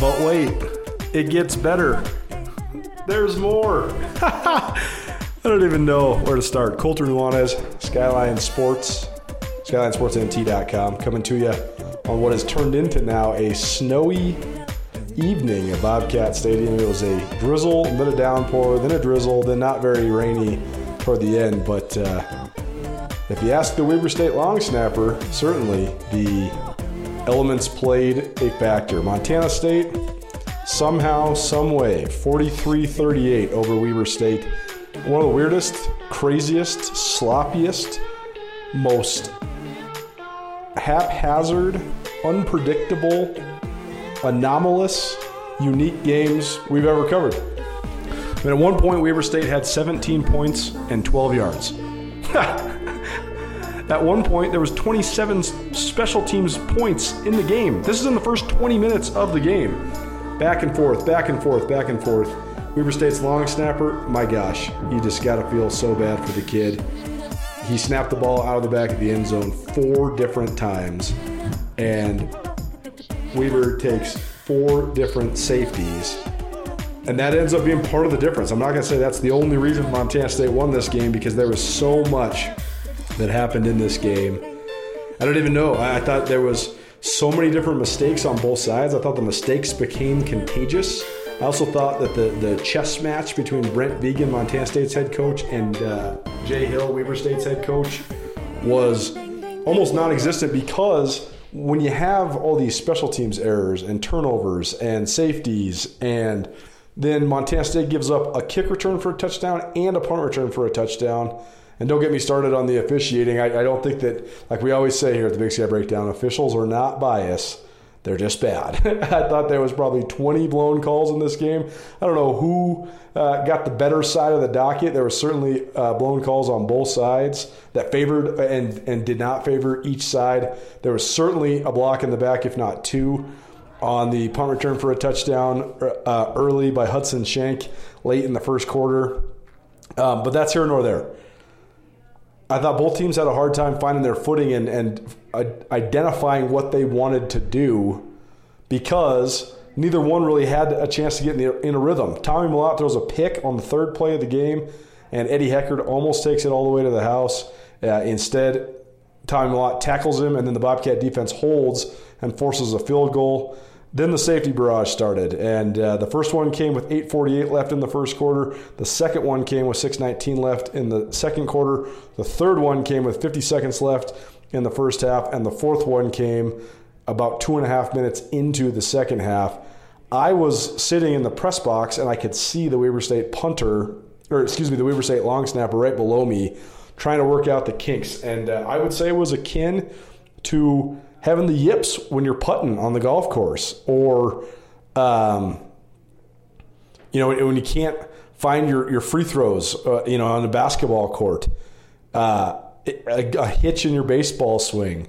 But wait, it gets better. There's more. I don't even know where to start. Colter Nuanez, Skyline Sports, SkylineSportsMT.com, coming to you on what has turned into now a snowy evening at Bobcat Stadium. It was a drizzle, then a downpour, then a drizzle, then not very rainy toward the end. But uh, if you ask the Weber State long snapper, certainly the elements played a factor. Montana State, somehow, some way, 43-38 over Weber State. One of the weirdest, craziest, sloppiest, most haphazard, unpredictable, anomalous, unique games we've ever covered. I mean, at one point, Weber State had 17 points and 12 yards. At one point, there was 27 special teams points in the game. This is in the first 20 minutes of the game. Back and forth, back and forth, back and forth. Weber State's long snapper, my gosh, you just got to feel so bad for the kid. He snapped the ball out of the back of the end zone four different times, and Weber takes four different safeties. And that ends up being part of the difference. I'm not going to say that's the only reason Montana State won this game because there was so much that happened in this game. I don't even know. I, thought there was so many different mistakes on both sides. I thought the mistakes became contagious. I also thought that the, the chess match between Brent Vigen, Montana State's head coach, and uh, Jay Hill, Weber State's head coach, was almost non existent because when you have all these special teams errors and turnovers and safeties, and then Montana State gives up a kick return for a touchdown and a punt return for a touchdown and don't get me started on the officiating. I, I don't think that, like we always say here at the Big Sky Breakdown, officials are not biased. They're just bad. I thought there was probably 20 blown calls in this game. I don't know who uh, got the better side of the docket. There were certainly uh, blown calls on both sides that favored and, and did not favor each side. There was certainly a block in the back, if not two, on the punt return for a touchdown uh, early by Hudson Shank late in the first quarter. Um, but that's here nor there. I thought both teams had a hard time finding their footing and, and identifying what they wanted to do because neither one really had a chance to get in, the, in a rhythm. Tommy Mellott throws a pick on the third play of the game, and Eddie Heckard almost takes it all the way to the house. Uh, instead, Tommy Mellott tackles him, and then the Bobcat defense holds and forces a field goal. Then the safety barrage started, and uh, the first one came with 8:48 left in the first quarter. The second one came with 6:19 left in the second quarter. The third one came with 50 seconds left in the first half, and the fourth one came about two and a half minutes into the second half. I was sitting in the press box, and I could see the Weber State punter, or excuse me, the Weber State long snapper right below me, trying to work out the kinks, and uh, I would say it was akin to having the yips when you're putting on the golf course, or um, you know when you can't find your, your free throws, uh, you know on the basketball court, uh, a, a, hitch in your baseball swing.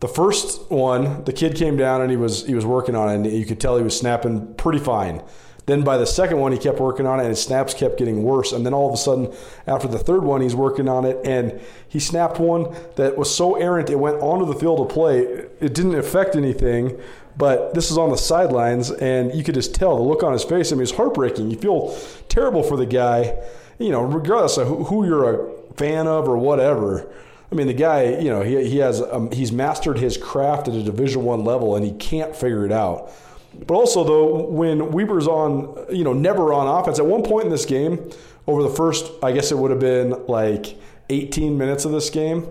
The first one, the kid came down and he was he was working on it, and you could tell he was snapping pretty fine. Then by the second one, he kept working on it, and his snaps kept getting worse. And then all of a sudden, after the third one, he's working on it, and he snapped one that was so errant it went onto the field of play. It didn't affect anything, but this is on the sidelines, and you could just tell the look on his face. I mean, it's heartbreaking. You feel terrible for the guy, you know, regardless of who you're a fan of or whatever. I mean, the guy, you know, he, he has um, he's mastered his craft at a Division One level, and he can't figure it out. But also, though, when Weber's on, you know, never on offense, at one point in this game, over the first, I guess it would have been like 18 minutes of this game,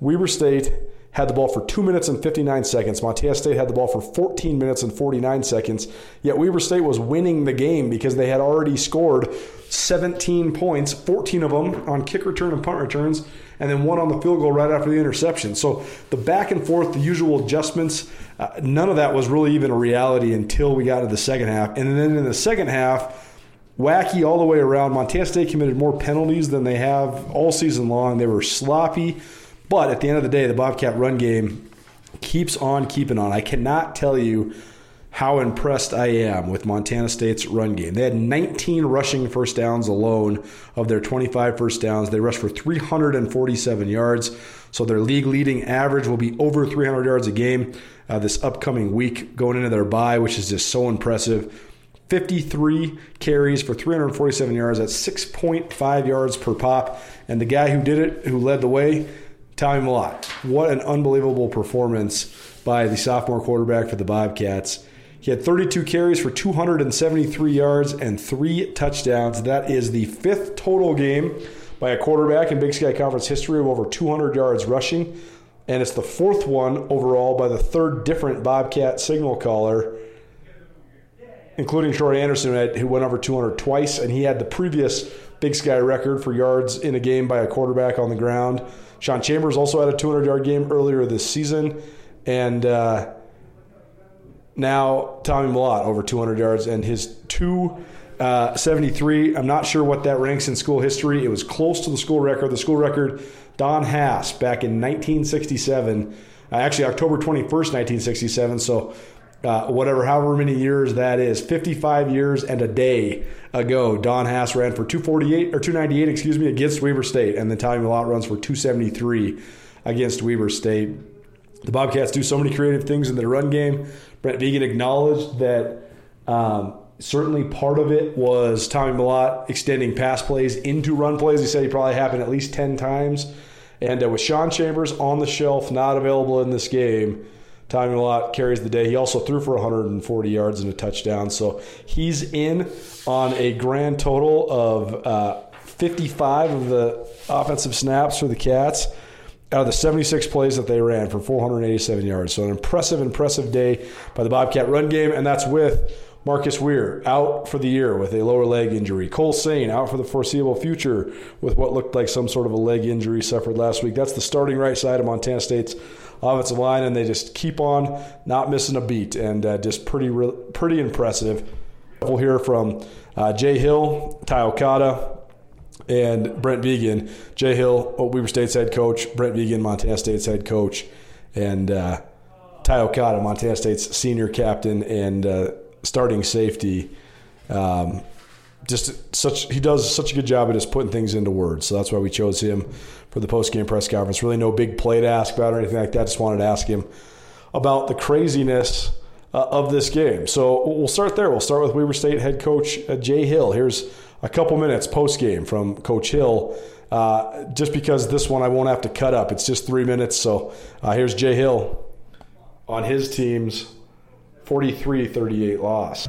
Weber State had the ball for 2 minutes and 59 seconds. Montana State had the ball for 14 minutes and 49 seconds. Yet Weber State was winning the game because they had already scored 17 points, 14 of them on kick return and punt returns, and then one on the field goal right after the interception. So the back and forth, the usual adjustments, uh, none of that was really even a reality until we got to the second half. And then in the second half, wacky all the way around. Montana State committed more penalties than they have all season long. They were sloppy, but at the end of the day, the Bobcat run game keeps on keeping on. I cannot tell you how impressed I am with Montana State's run game. They had 19 rushing first downs alone of their 25 first downs. They rushed for 347 yards. So their league leading average will be over 300 yards a game uh, this upcoming week going into their bye, which is just so impressive. 53 carries for 347 yards. That's 6.5 yards per pop. And the guy who did it, who led the way, Tommy Mellott. What an unbelievable performance by the sophomore quarterback for the Bobcats. He had 32 carries for 273 yards and three touchdowns. That is the fifth total game by a quarterback in Big Sky Conference history of over 200 yards rushing. And it's the fourth one overall by the third different Bobcat signal caller, including Troy Anderson, who went over 200 twice. And he had the previous Big Sky record for yards in a game by a quarterback on the ground. Sean Chambers also had a 200 yard game earlier this season. And, uh, now Tommy Mellott over 200 yards and his 273. Uh, I'm not sure what that ranks in school history. It was close to the school record. The school record, Don Hass back in 1967, uh, actually October 21st, 1967. So uh, whatever, however many years that is, 55 years and a day ago, Don Hass ran for 248 or 298, excuse me, against Weber State, and then Tommy Mellott runs for 273 against Weber State. The Bobcats do so many creative things in their run game. Brent Vigen acknowledged that um, certainly part of it was Tommy Mellott extending pass plays into run plays. He said he probably happened at least 10 times. And uh, with Sean Chambers on the shelf, not available in this game, Tommy Mellott carries the day. He also threw for 140 yards and a touchdown. So he's in on a grand total of uh, 55 of the offensive snaps for the Cats out of the 76 plays that they ran for 487 yards. So an impressive, impressive day by the Bobcat run game, and that's with Marcus Wehr out for the year with a lower leg injury. Cole Sane out for the foreseeable future with what looked like some sort of a leg injury suffered last week. That's the starting right side of Montana State's offensive line, and they just keep on not missing a beat, and uh, just pretty, pretty impressive. We'll hear from uh, Jay Hill, Ty Okada, and Brent Vigen, Jay Hill, Weber State's head coach, Brent Vigen, Montana State's head coach, and uh, Ty Okada, Montana State's senior captain and uh, starting safety. Um, just such he does such a good job at just putting things into words. So that's why we chose him for the post game press conference. Really, no big play to ask about or anything like that. Just wanted to ask him about the craziness uh, of this game. So we'll start there. We'll start with Weber State head coach uh, Jay Hill. Here's a couple minutes post game from Coach Hill. Uh, just because this one I won't have to cut up. It's just three minutes. So uh, here's Jay Hill on his team's 43 38 loss.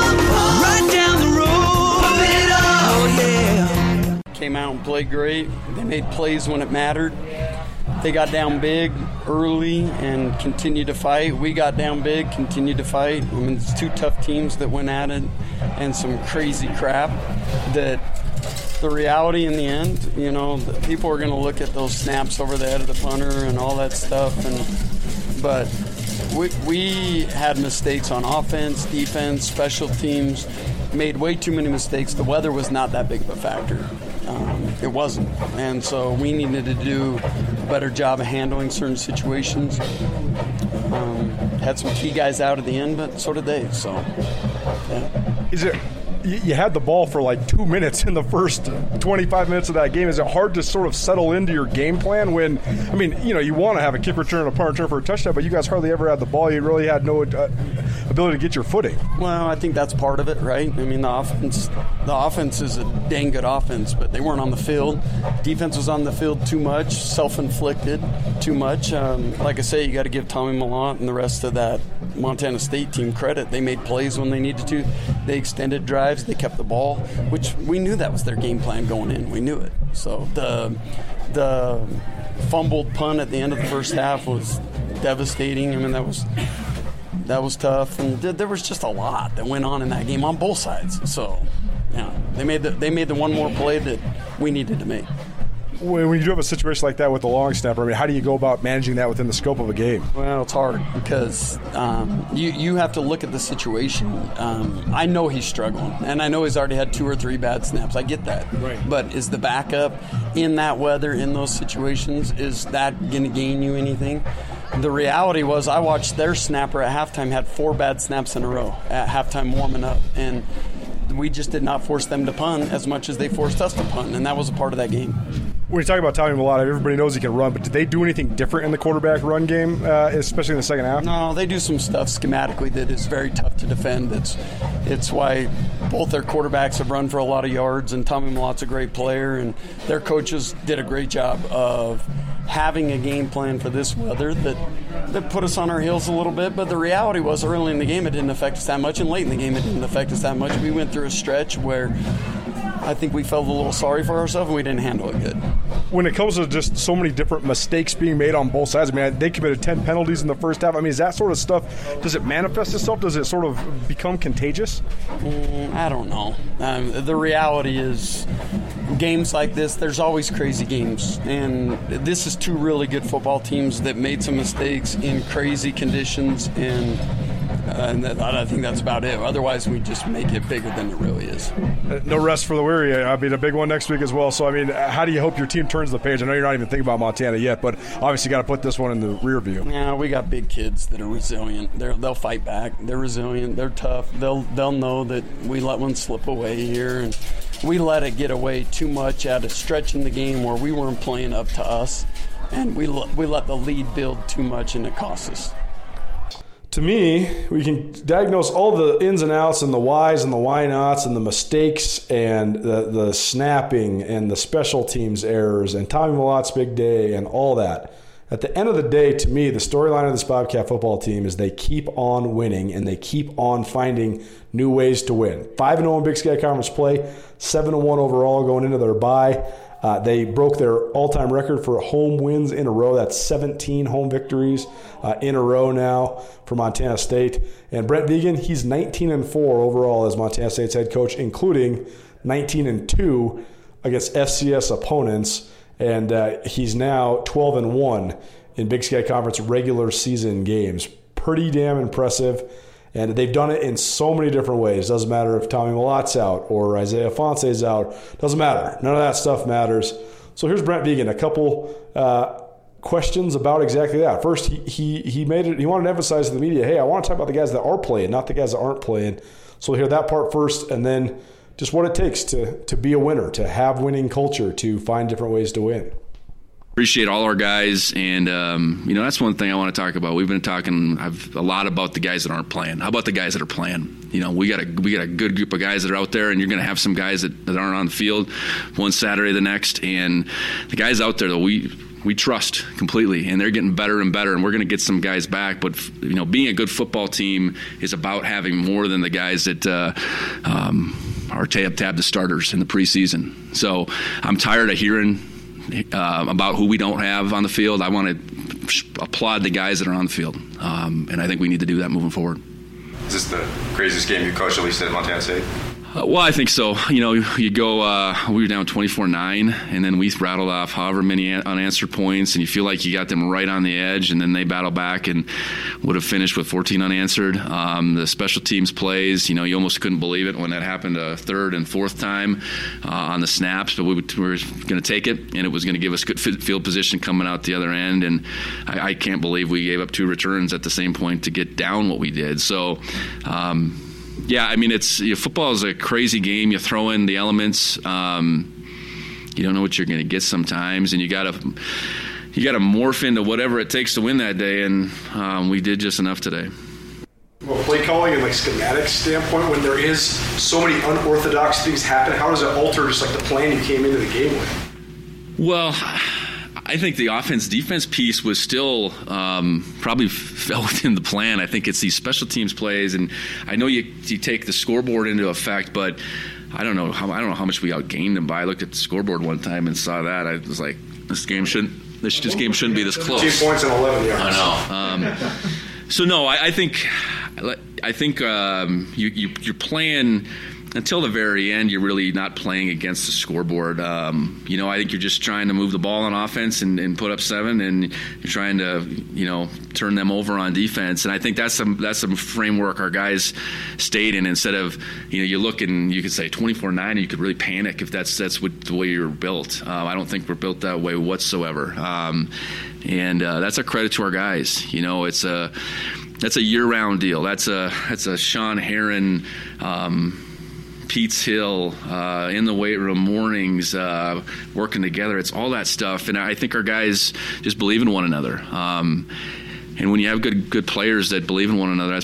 Came out and played great. They made plays when it mattered. They got down big early and continued to fight. We got down big, continued to fight. I mean, it's two tough teams that went at it and some crazy crap that the reality in the end, you know, people are going to look at those snaps over the head of the punter and all that stuff. And but we, we had mistakes on offense, defense, special teams, made way too many mistakes. The weather was not that big of a factor. Um, it wasn't. And so we needed to do a better job of handling certain situations. Um, had some key guys out at the end, but so did they. So, yeah. Is it you had the ball for like two minutes in the first 25 minutes of that game. Is it hard to sort of settle into your game plan when, I mean, you know, you want to have a kick return, a punt return for a touchdown, but you guys hardly ever had the ball. You really had no uh, ability to get your footing. Well, I think that's part of it, right? I mean, the offense, the offense is a dang good offense, but they weren't on the field. Defense was on the field too much, self-inflicted too much. Um, like I say, you got to give Tommy Mellott and the rest of that Montana State team credit. They made plays when they needed to. They extended drives. They kept the ball, which we knew that was their game plan going in. We knew it. So the the fumbled punt at the end of the first half was devastating. I mean, that was that was tough, and there was just a lot that went on in that game on both sides. So, yeah, They made the they made the one more play that we needed to make when you do have a situation like that with the long snapper, I mean, how do you go about managing that within the scope of a game? Well, it's hard because um, you you have to look at the situation. Um, I know he's struggling, and I know he's already had two or three bad snaps. I get that. Right. But is the backup in that weather in those situations is that going to gain you anything? The reality was, I watched their snapper at halftime had four bad snaps in a row at halftime warming up, and we just did not force them to punt as much as they forced us to punt, and that was a part of that game. When you talk about Tommy Mellott, everybody knows he can run, but did they do anything different in the quarterback run game, uh, especially in the second half? No, they do some stuff schematically that is very tough to defend. It's it's why both their quarterbacks have run for a lot of yards, and Tommy Mellott's a great player, and their coaches did a great job of having a game plan for this weather that that put us on our heels a little bit. But the reality was, early in the game, it didn't affect us that much, and late in the game, it didn't affect us that much. We went through a stretch where I think we felt a little sorry for ourselves and we didn't handle it good. When it comes to just so many different mistakes being made on both sides, I mean, they committed 10 penalties in the first half. I mean, is that sort of stuff, does it manifest itself? Does it sort of become contagious? Mm, I don't know. Um, the reality is, games like this, there's always crazy games. And this is two really good football teams that made some mistakes in crazy conditions. And and I think that's about it. Otherwise, we just make it bigger than it really is. Uh, no rest for the weary. I mean, a big one next week as well. So, I mean, how do you hope your team turns the page? I know you're not even thinking about Montana yet, but obviously, got to put this one in the rear view. Yeah, we got big kids that are resilient. They're, they'll fight back. They're resilient. They're tough. They'll they'll know that we let one slip away here, and we let it get away too much at a stretch in the game where we weren't playing up to us, and we we let the lead build too much, and it cost us to me, we can diagnose all the ins and outs and the whys and the why nots and the mistakes and the, the snapping and the special teams errors and Tommy Mellott's big day and all that. At the end of the day, to me, the storyline of this Bobcat football team is they keep on winning and they keep on finding new ways to win. 5 0 in Big Sky Conference play, 7 1 overall going into their bye. Uh, they broke their all time record for home wins in a row. That's 17 home victories uh, in a row now for Montana State. And Brent Vigen, he's 19 and 4 overall as Montana State's head coach, including 19 and 2 against FCS opponents. And uh, he's now 12 and 1 in Big Sky Conference regular season games. Pretty damn impressive. And they've done it in so many different ways. Doesn't matter if Tommy Mellott's out or Isaiah Ifanse's out. Doesn't matter. None of that stuff matters. So here's Brent Vigen. A couple uh, questions about exactly that. First, he, he he made it. He wanted to emphasize to the media, "Hey, I want to talk about the guys that are playing, not the guys that aren't playing." So we'll hear that part first, and then just what it takes to to be a winner, to have winning culture, to find different ways to win appreciate all our guys, and um, you know that's one thing I want to talk about. We've been talking I've, a lot about the guys that aren't playing. How about the guys that are playing? You know, we got a we got a good group of guys that are out there, and you're going to have some guys that, that aren't on the field one Saturday, the next, and the guys out there that we we trust completely, and they're getting better and better, and we're going to get some guys back. But you know, being a good football team is about having more than the guys that. Uh, um, are tab tab the starters in the preseason. So I'm tired of hearing uh, about who we don't have on the field. I want to applaud the guys that are on the field, um, and I think we need to do that moving forward. Is this the craziest game you coached, at least at Montana State? Uh, well, I think so. You know, you go, uh, we were down 24 9, and then we rattled off however many unanswered points, and you feel like you got them right on the edge, and then they battle back and would have finished with 14 unanswered. Um, the special teams plays, you know, you almost couldn't believe it when that happened a third and fourth time uh, on the snaps, but we, were going to take it, and it was going to give us good field position coming out the other end. And I, I, can't believe we gave up two returns at the same point to get down what we did. So, um, yeah, I mean, it's you know, football is a crazy game. You throw in the elements. Um, you don't know what you're going to get sometimes, and you got to you got to morph into whatever it takes to win that day. And um, we did just enough today. Well, play calling and like schematic standpoint, when there is so many unorthodox things happen, how does it alter just like the plan you came into the game with? Well. I think the offense defense piece was still um, probably fell within the plan. I think it's these special teams plays, and I know you you take the scoreboard into effect, but I don't know how I don't know how much we outgained them by. I looked at the scoreboard one time and saw that. I was like, this game shouldn't this, this game shouldn't be this close. Two points and eleven yards. I know. Um, so no, I, I, think I think um, you, you you're playing until the very end, you're really not playing against the scoreboard. Um, you know, I think you're just trying to move the ball on offense and, and, put up seven, and you're trying to, you know, turn them over on defense. And I think that's some that's some framework our guys stayed in. Instead of, you know, you look and you could say 24-9, and you could really panic if that's that's what, the way you're built. Uh, I don't think we're built that way whatsoever. Um, and uh, that's a credit to our guys. You know, it's a that's a year-round deal. That's a that's a Sean Heron. Um, Pete's Hill, uh, in the weight room, mornings, uh, working together. It's all that stuff, and I think our guys just believe in one another. Um, and when you have good good players that believe in one another, that's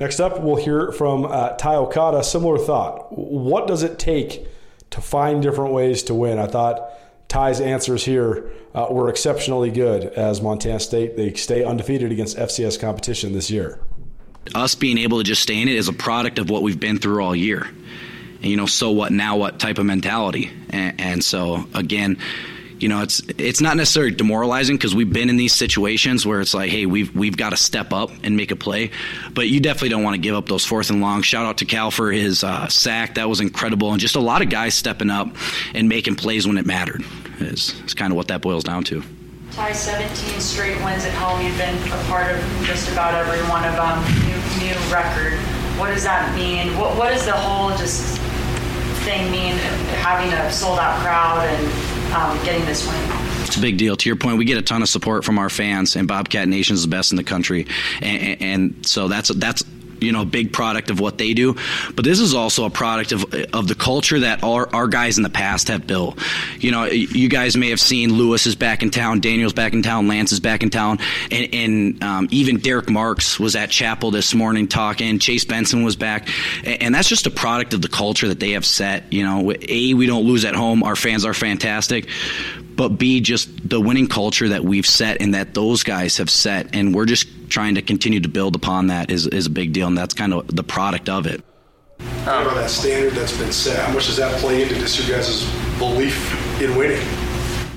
Next up, we'll hear from uh, Ty Okada. Similar thought. What does it take to find different ways to win? I thought Ty's answers here uh, were exceptionally good as Montana State. They stay undefeated against FCS competition this year. Us being able to just stay in it is a product of what we've been through all year. And, you know, so what now what type of mentality. and, and so, again, you know, it's it's not necessarily demoralizing because we've been in these situations where it's like, hey, we've we've got to step up and make a play, but you definitely don't want to give up those fourth and long. Shout out to Cal for his uh, sack, that was incredible, and just a lot of guys stepping up and making plays when it mattered. Is, is kind of what that boils down to. Ty, 17 straight wins at home. You've been a part of just about every one of them. New, new record. What does that mean? What, what does the whole just thing mean? Having a sold out crowd and um, getting this win. It's a big deal. To your point, we get a ton of support from our fans, and Bobcat Nation is the best in the country, and, and so that's that's you know big product of what they do. But this is also a product of of the culture that our, our guys in the past have built. You know you guys may have seen lewis is back in town daniel's back in town lance is back in town. And, and um, even derek marks was at chapel this morning talking. Chase benson was back. And, and that's just a product of the culture that they have set you know. A we don't lose at home. Our fans are fantastic but B, just the winning culture that we've set and that those guys have set. And we're just trying to continue to build upon that is, is a big deal. And that's kind of the product of it. How about that standard that's been set? How much does that play into just your guys' belief in winning?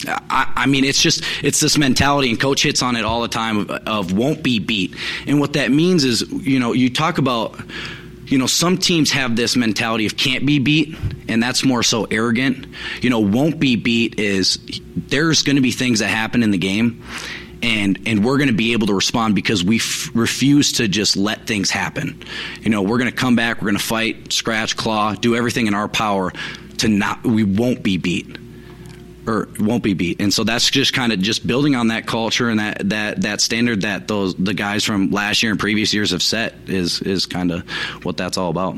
I, I, mean, it's just it's this mentality, and Coach hits on it all the time of, of won't be beat. And what that means is, you know, you talk about you know, some teams have this mentality of can't be beat, and that's more so arrogant. You know, won't be beat is there's going to be things that happen in the game, and and we're going to be able to respond because we f- refuse to just let things happen. You know, we're going to come back, we're going to fight, scratch, claw, do everything in our power to not. We won't be beat or won't be beat. And so that's just kind of just building on that culture and that that that standard that those the guys from last year and previous years have set is is kind of what that's all about.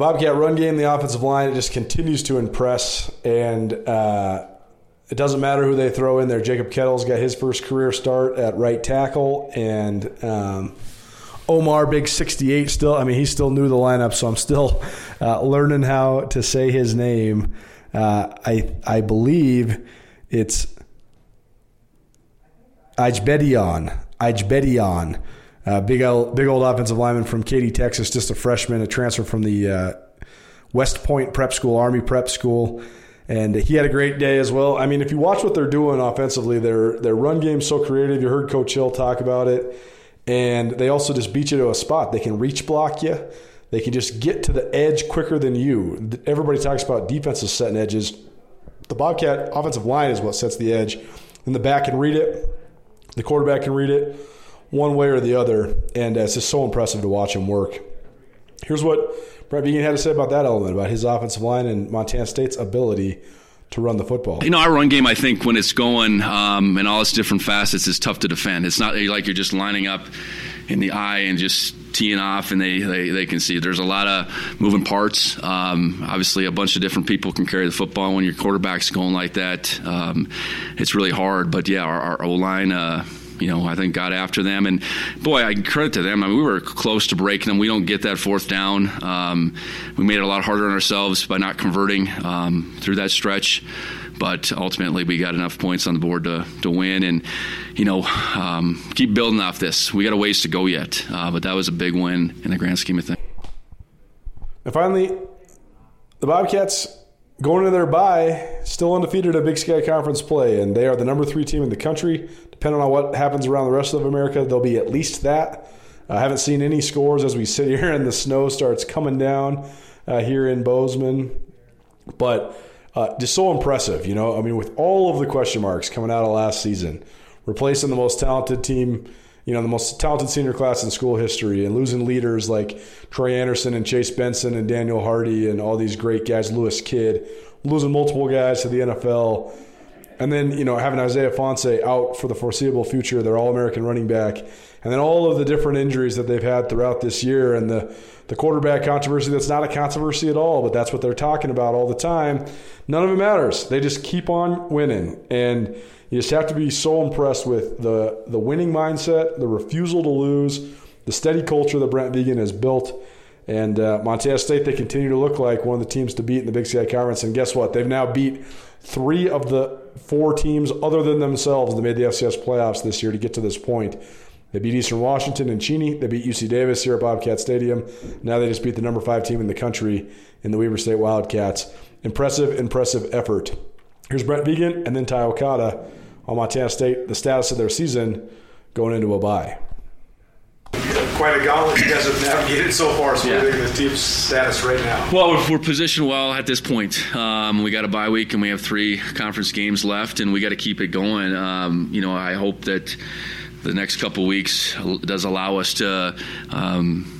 Bobcat run game, the offensive line, it just continues to impress. And uh, it doesn't matter who they throw in there. Jacob Kettle's got his first career start at right tackle. And um, Omar, big 68 still. I mean, he still knew the lineup, so I'm still uh, learning how to say his name. Uh, I, I believe it's Ijbedion. Ijbedion. Uh, big old, big old offensive lineman from Katy, Texas, just a freshman, a transfer from the uh, West Point Prep School, Army Prep School, and he had a great day as well. I mean, if you watch what they're doing offensively, their their run game's so creative. You heard Coach Hill talk about it, and they also just beat you to a spot. They can reach block you. They can just get to the edge quicker than you. Everybody talks about defenses setting edges. The Bobcat offensive line is what sets the edge. And the back can read it. The quarterback can read it one way or the other, and it's just so impressive to watch him work. Here's what Brent Vigen had to say about that element, about his offensive line and Montana State's ability to run the football. You know, our run game, I think, when it's going um, in all its different facets, is tough to defend. It's not like you're just lining up in the eye and just teeing off and they, they, they can see. There's a lot of moving parts. Um, obviously, a bunch of different people can carry the football. When your quarterback's going like that, um, it's really hard. But yeah, our, our O line. Uh, you know, I think got after them. And boy, I credit to them. I mean, we were close to breaking them. We don't get that fourth down. Um, we made it a lot harder on ourselves by not converting um, through that stretch. But ultimately, we got enough points on the board to, to win. And, you know, um, keep building off this. We got a ways to go yet. Uh, but that was a big win in the grand scheme of things. And finally, the Bobcats going into their bye, still undefeated at Big Sky Conference play, and they are the number three team in the country. Depending on what happens around the rest of America, they'll be at least that. I haven't seen any scores as we sit here and the snow starts coming down uh, here in Bozeman, but uh, just so impressive. You know, I mean, with all of the question marks coming out of last season, replacing the most talented team you know, the most talented senior class in school history and losing leaders like Troy Anderson and Chase Benson and Daniel Hardy and all these great guys, Lewis Kidd, losing multiple guys to the NFL. And then, you know, having Isaiah Ifanse out for the foreseeable future, their All American running back. And then all of the different injuries that they've had throughout this year and the, the quarterback controversy that's not a controversy at all, but that's what they're talking about all the time. None of it matters. They just keep on winning. And, you just have to be so impressed with the the winning mindset, the refusal to lose, the steady culture that Brent Vigen has built. And uh, Montana State, they continue to look like one of the teams to beat in the Big Sky Conference. And guess what? They've now beat three of the four teams other than themselves that made the FCS playoffs this year to get to this point. They beat Eastern Washington and Cheney. They beat UC Davis here at Bobcat Stadium. Now they just beat the number five team in the country in the Weber State Wildcats. Impressive, impressive effort. Here's Brent Vigen and then Ty Okada on Montana State, the status of their season going into a bye. Quite a gauntlet you guys have navigated so far. So, yeah. what the team's status right now? Well, we're positioned well at this point. Um, we got a bye week and we have three conference games left, and we got to keep it going. Um, you know, I hope that the next couple weeks does allow us to. Um,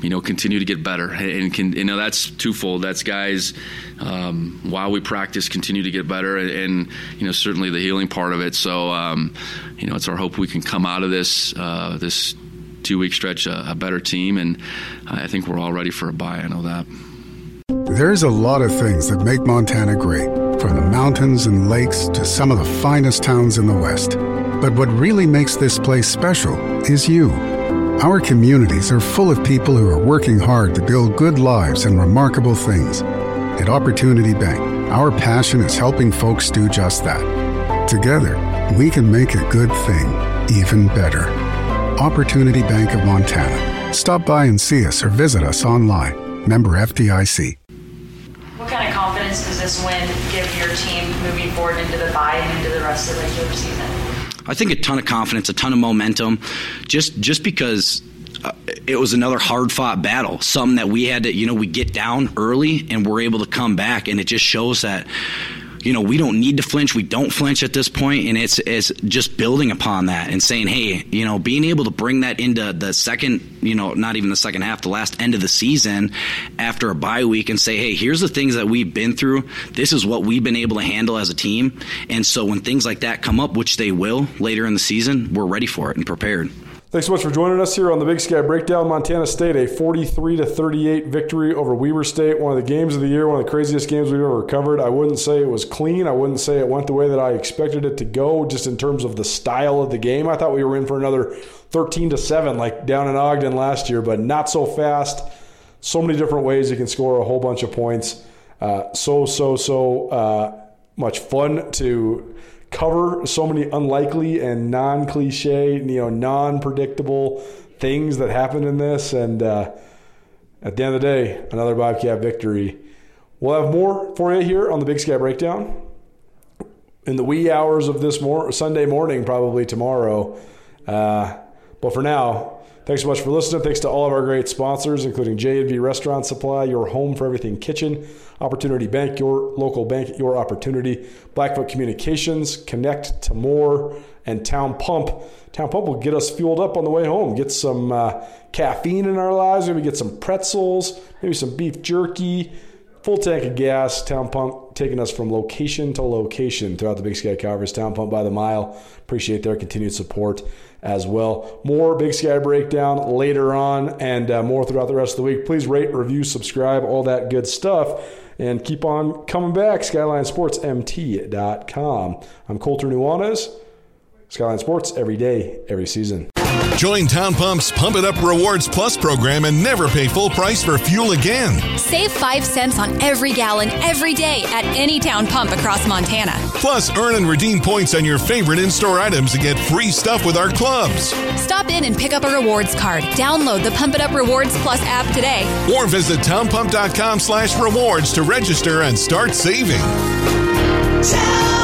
you know, continue to get better, and can you know that's twofold. That's guys um, while we practice, continue to get better, and, and, you know certainly the healing part of it. So um, you know it's our hope we can come out of this uh, this two week stretch a, a, better team, and I think we're all ready for a bye. I know that. There's a lot of things that make Montana great, from the mountains and lakes to some of the finest towns in the West. But what really makes this place special is you. Our communities are full of people who are working hard to build good lives and remarkable things. At Opportunity Bank, our passion is helping folks do just that. Together, we can make a good thing even better. Opportunity Bank of Montana. Stop by and see us or visit us online. Member FDIC. What kind of confidence does this win give your team moving forward into the bye and into the rest of the regular season? I think a ton of confidence, a ton of momentum, just just because uh, it was another hard fought battle. Something that we had to, you know, we get down early and we're able to come back, and it just shows that you know, we don't need to flinch. We don't flinch at this point, and it's it's just building upon that and saying, hey, you know, being able to bring that into the second, you know, not even the second half, the last end of the season after a bye week, and say, hey, here's the things that we've been through. This is what we've been able to handle as a team, and so when things like that come up, which they will later in the season, we're ready for it and prepared. Thanks so much for joining us here on the Big Sky Breakdown. Montana State, a 43 to 38 victory over Weber State. One of the games of the year, one of the craziest games we've ever covered. I wouldn't say it was clean. I wouldn't say it went the way that I expected it to go, just in terms of the style of the game. I thought we were in for another 13 to 7, like down in Ogden last year, but not so fast. So many different ways you can score a whole bunch of points. Uh, so, so, so uh, much fun to cover so many unlikely and non-cliche, you know, non-predictable things that happen in this. And uh, at the end of the day, another Bobcat victory. We'll have more for you here on the Big Sky Breakdown in the wee hours of this mor- Sunday morning, probably tomorrow. Uh, but for now, Thanks so much for listening. Thanks to all of our great sponsors, including J&V Restaurant Supply, your home for everything kitchen, Opportunity Bank, your local bank, your opportunity, Blackfoot Communications, Connect to More, and Town Pump. Town Pump will get us fueled up on the way home. Get some uh, caffeine in our lives. Maybe get some pretzels. Maybe some beef jerky. Full tank of gas. Town Pump taking us from location to location throughout the Big Sky Conference. Town Pump by the mile. Appreciate their continued support as well. More Big Sky breakdown later on and uh, more throughout the rest of the week. Please rate, review, subscribe, all that good stuff. And keep on coming back. SkylineSportsMT.com. I'm Colter Nuanez. Skyline Sports every day, every season. Join Town Pump's Pump It Up Rewards Plus program and never pay full price for fuel again. Save 5 cents on every gallon every day at any town pump across Montana. Plus, earn and redeem points on your favorite in store items to get free stuff with our clubs. Stop in and pick up a rewards card. Download the Pump It Up Rewards Plus app today. Or visit townpump.com slash rewards to register and start saving. Town